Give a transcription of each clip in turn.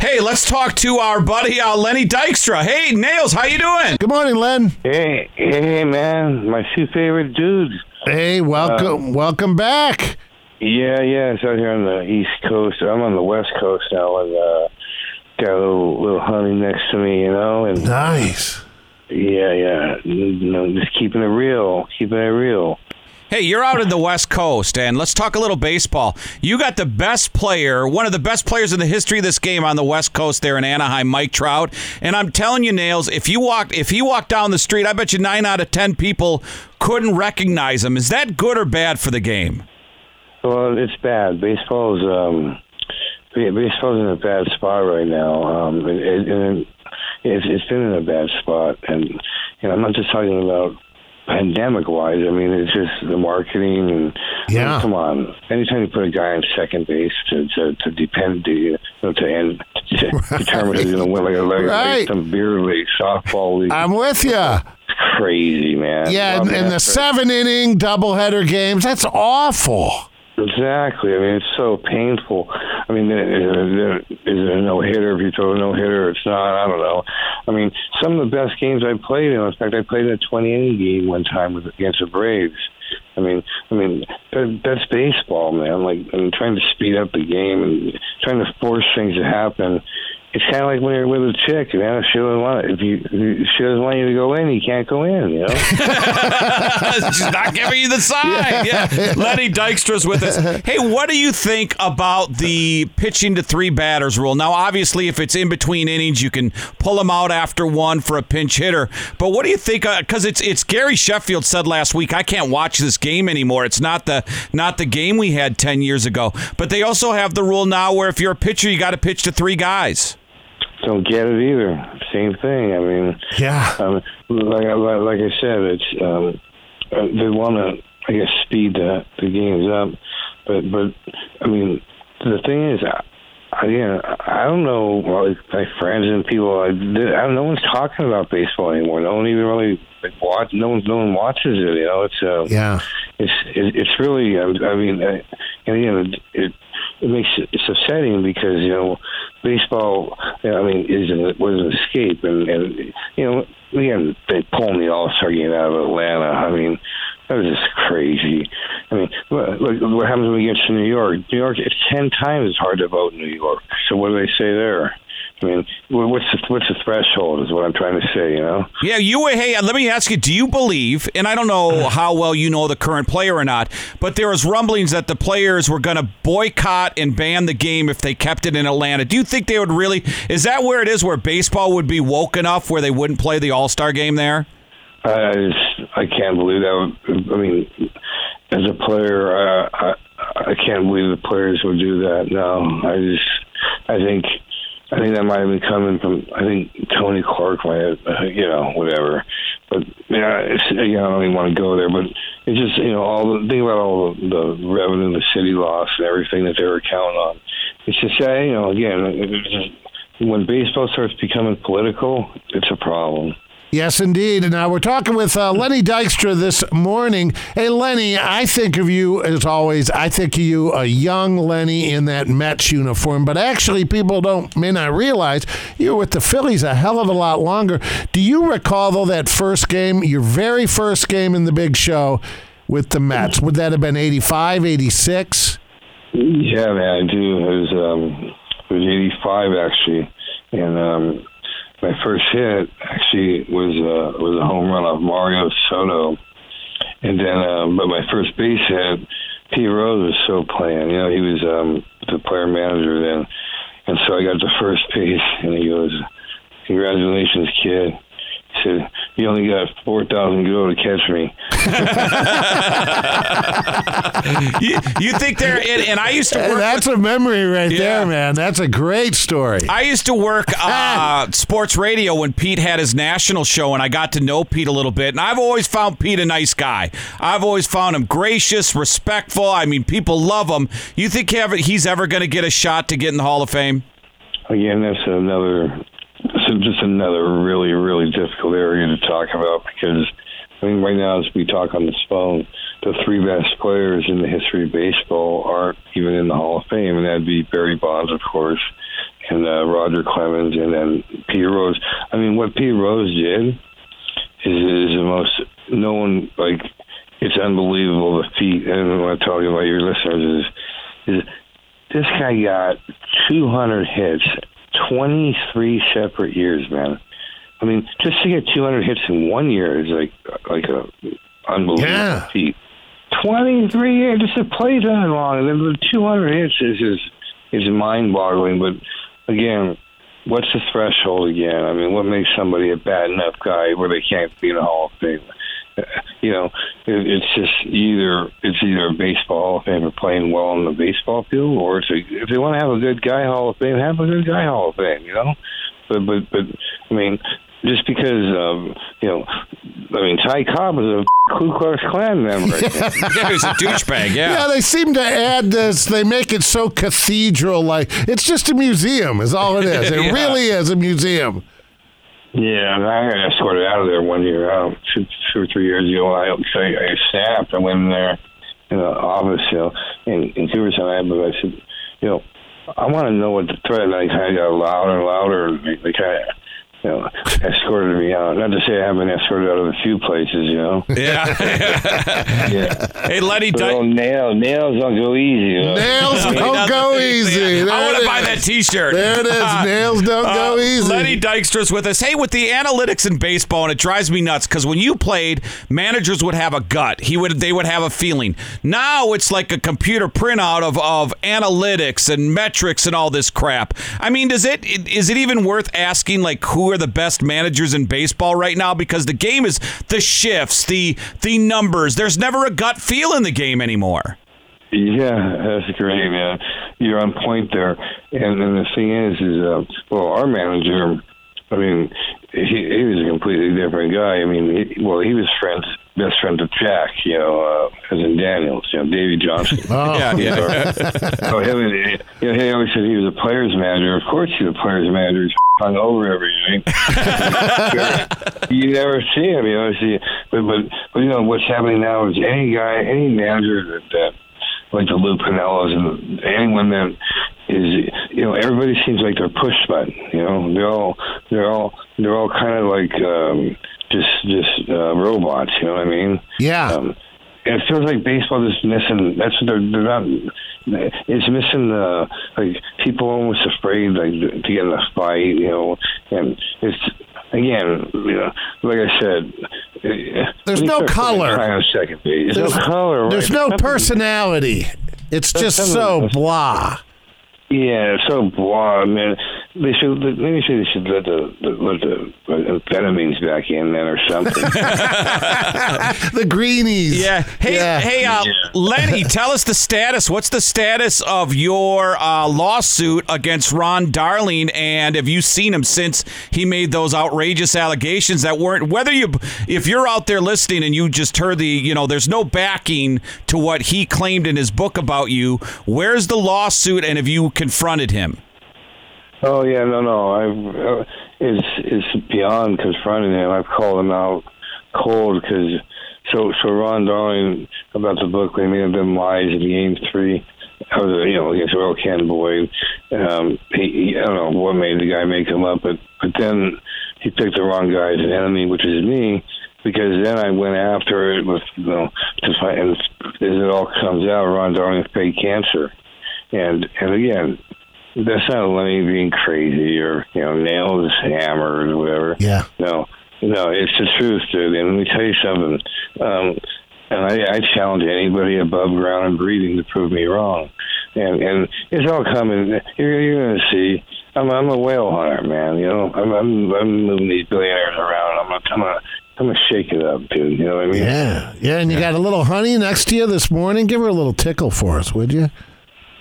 Hey, let's talk to our buddy uh, Lenny Dykstra. Hey, Nails, how you doing? Good morning, Len. Hey, hey, man, my two favorite dudes. Hey, welcome, welcome back. Yeah, yeah, it's out here on the East Coast. I'm on the West Coast now, and uh, got a little little honey next to me, you know, and Nice. yeah, yeah, you know, just keeping it real, keeping it real. Hey, you're out in the West Coast, and let's talk a little baseball. You got the best player, one of the best players in the history of this game on the West Coast there in Anaheim, Mike Trout. And I'm telling you, Nails, if you walked if he walked down the street, I bet you nine out of ten people couldn't recognize him. Is that good or bad for the game? Well, it's bad. Baseball's um, ba- baseball's in a bad spot right now. Um, it, it, and it's, it's been in a bad spot, and you know, I'm not just talking about pandemic wise. I mean, it's just the marketing and I mean, Yeah. come on. Anytime you put a guy on second base to to, to depend to you know, to end to determine who's going to win, like a like, Right. some beer league, softball league, I'm with you. it's crazy, man. Yeah, and, and the seven inning doubleheader games, that's awful. Exactly. I mean, it's so painful. I mean, is there a no hitter? If you throw a no hitter, it's not. I don't know. I mean, some of the best games I played in. In fact, I played a 20 inning game one time with against the Braves. I mean, I mean that, that's baseball, man. Like, I mean, trying to speed up the game and trying to force things to happen. It's kind of like when you're with a chick, man. If she doesn't want it, if you if she doesn't want you to go in, you can't go in. You know. She's not giving you the sign. Yeah. Lenny Dykstra's with us. Hey, what do you think about the pitching to three batters rule? Now, obviously, if it's in between innings, you can pull them out after one for a pinch hitter. But what do you think? Uh, because it's it's Gary Sheffield said last week, I can't watch this game anymore. It's not the not the game we had ten years ago. But they also have the rule now where if you're a pitcher, you got to pitch to three guys. Don't get it either. Same thing. I mean, Yeah. um, like, like like I said, it's um, they want to, I guess, speed the the games up, but but I mean, the thing is, I, again, I don't know. Like my friends and people, I, I don't, no one's talking about baseball anymore. No one even really like, watch. No one, no one watches it. You know, it's uh, Yeah. it's it, it's really I, I mean uh, and again it, it it makes it it's upsetting because you know baseball you know, I mean is an, was an escape and and you know again they pulling the All Star game out of Atlanta. I mean that was just crazy. I mean look, look what happens when we get to New York? New York it's ten times as hard to vote in New York. So what do they say there I mean what's the what's the threshold is what I'm trying to say you know Yeah, you. Hey, let me ask you: Do you believe? And I don't know how well you know the current player or not, but there was rumblings that the players were going to boycott and ban the game if they kept it in Atlanta. Do you think they would really? Is that where it is? Where baseball would be woke enough where they wouldn't play the All Star game there? I just I can't believe that. I mean, as a player, uh, I I can't believe the players would do that. No, I just I think I think that might have been coming from I think Tony Clark might have you know whatever. But yeah, you know, I don't even want to go there. But it's just you know all the think about all the, the revenue the city lost and everything that they were counting on. It's just uh, you know again just, when baseball starts becoming political, it's a problem. Yes, indeed. And now we're talking with uh, Lenny Dykstra this morning. Hey, Lenny, I think of you as always. I think of you a young Lenny in that Mets uniform, but actually, people don't may not realize you were with the Phillies a hell of a lot longer. Do you recall though that first game, your very first game in the Big Show with the Mets? Would that have been 85, 86? Yeah, man, I do. It was um, it was eighty five actually, and um, my first hit actually was uh, was a home run off Mario Soto, and then um, but my first base hit, Pete Rose was still playing. You know, he was um, the player manager then, and so I got the first base, and he goes, "Congratulations, kid." He said, "You only got four thousand go to catch me." you, you think they're? And, and I used to work. that's with, a memory right Yeah. there, man. That's a great story. I used to work uh, sports radio when Pete had his national show, and I got to know Pete a little bit. And I've always found Pete a nice guy. I've always found him gracious, respectful. I mean, people love him. You think he ever- he's ever going to get a shot to get in the Hall of Fame? Again, that's another, this just another really, really difficult area to talk about because, I mean, right now as we talk on this phone, the three best players in the history of baseball aren't even in the Hall of Fame, and that'd be Barry Bonds, of course, and uh, Roger Clemens, and then Pete Rose. I mean, what Pete Rose did is, is the most no one like. It's unbelievable the feat, and I want to tell you about your listeners is is this guy got 200 hits, 23 separate years, man. I mean, just to get 200 hits in one year is like like a unbelievable Yeah. feat. 23 years just to play that long, and then the 200 hits is is is mind-boggling. But again, what's the threshold again? I mean, what makes somebody a bad enough guy where they can't be in the Hall of Fame? You know, it, it's just either it's either a baseball Hall of Famer playing well on the baseball field, or it's a, if they want to have a good guy Hall of Fame, have a good guy Hall of Fame. You know, but but but I mean, just because um, you know, I mean, Ty Cobb is a Ku Klux Klan member. I think. Yeah, he's a douchebag. Yeah, Yeah. they seem to add this. They make it so cathedral like. It's just a museum, is all it is. It Yeah. really is a museum. Yeah, I got escorted out of there one year, uh, two, two or three years ago. I, I, I snapped. I went in there in the office, you know, in, in Cooperstown. But I said, you know, I want to know what the threat. And I kind of got louder and louder, and they, they kind of, you know, escorted me out. Not to say I haven't escorted out of a few places, you know. Yeah. Yeah. hey, Lenny But Dyke. oh, nail, nails don't go easy. You know? Nails don't go easy. I want to buy that T-shirt. There it is. Nails don't go Uh, easy. Lenny Dykstra's with us. Hey, with the analytics in baseball, and it drives me nuts because when you played, managers would have a gut. He would, they would have a feeling. Now it's like a computer printout of of analytics and metrics and all this crap. I mean, does it is it even worth asking like who are the best managers in baseball right now? Because the game is the shifts, the the numbers. There's never a gut feel in the game anymore. Yeah, that's great, man. You're on point there. And, and the thing is, is uh, well, our manager, I mean, he, he was a completely different guy. I mean, he, well, he was friends, best friends with Jack, you know, uh, as in Daniels, you know, Davy Johnson. Oh. Yeah, yeah. so him, and, you know, he always said he was a player's manager. Of course, he's a player's manager. He's hung over every night. you never see him, you know. See, but but but you know what's happening now is any guy, any manager that that like the Lou Piniellas and anyone that is, you know, everybody seems like they're push button. You know, they're all they're all they're all kind of like um, just just uh, robots. You know what I mean? Yeah. Um, it feels like baseball is missing. That's what they're, they're not. It's missing the like people almost afraid like to get in a fight, you know. And it's again, you know, like I said, There's no color. second base. There's, There's- no color. There's right? no personality. It's just so blah. Yeah, it's so blah, man. They should maybe say they should let the, the let the amphetamines back in then or something. The greenies. Yeah. Hey, Yeah. hey, uh, Yeah. Lenny, tell us the status. What's the status of your uh, lawsuit against Ron Darling? And have you seen him since he made those outrageous allegations that weren't? Whether you, if you're out there listening and you just heard the, you know, there's no backing to what he claimed in his book about you. Where's the lawsuit? And have you confronted him? Oh yeah, no, no. I uh, it's it's beyond confronting him. I've called him out cold because so so Ron Darling about the book they made them lies in the game three. I was you know against Oil Can Boyd. Um, he, he I don't know what made the guy make him up, but but then he picked the wrong guy as an enemy, which is me. Because then I went after it with you know to find and as it all comes out, Ron Darling faked cancer, and and again that's not Lenny being crazy or you know nails hammered or whatever. Yeah. No, no, it's the truth, dude. And let me tell you something. Um, and I, I challenge anybody above ground and breathing to prove me wrong. And and it's all coming. You're, you're to see. I'm I'm a whale hunter, man. You know, I'm I'm, I'm moving these billionaires around. I'm I'm gonna I'm gonna shake it up, dude. You know what I mean? Yeah. Yeah. And you got a little honey next to you this morning. Give her a little tickle for us, would you?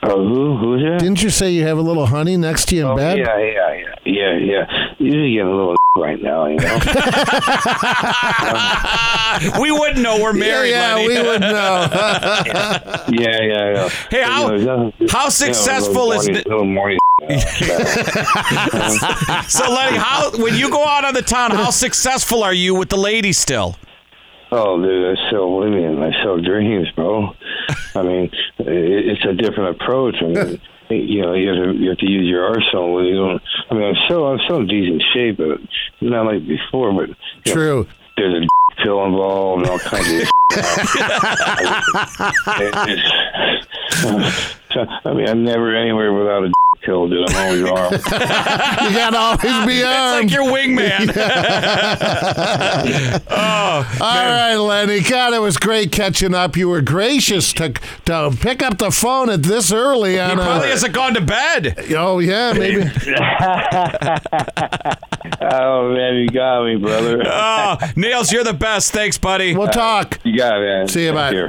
Oh, who who's that? Didn't you say you have a little honey next to you in Oh, bed? yeah, yeah, yeah, yeah, yeah. You're getting a little right now, you know. we wouldn't know we're married, yeah, Lenny. we wouldn't know. yeah, yeah, yeah. Hey, how- You know, there's how successful you know, is little the- morning, little morning so, Lenny, how when you go out on the town, how successful are you with the ladies still? Oh, dude, I sell women. I sell dreams, bro. I mean, it, it's a different approach. I mean, you know you have to you have to use your arsenal. When You don't. I mean, I'm still I'm still in decent shape, but not like before. But you know, True. there's a pill involved and all kinds of. I mean, I'm never anywhere without a pill, dude. I'm always armed. You got to always be armed. It's like your wingman. Oh, All right, Lenny. God, it was great catching up. You were gracious to to pick up the phone at this early he on probably a. hasn't gone to bed. Oh yeah, maybe. oh man, you got me, brother. Oh, Nails, you're the best. Thanks, buddy. We'll talk. You got it, man. See you, Take bye. care.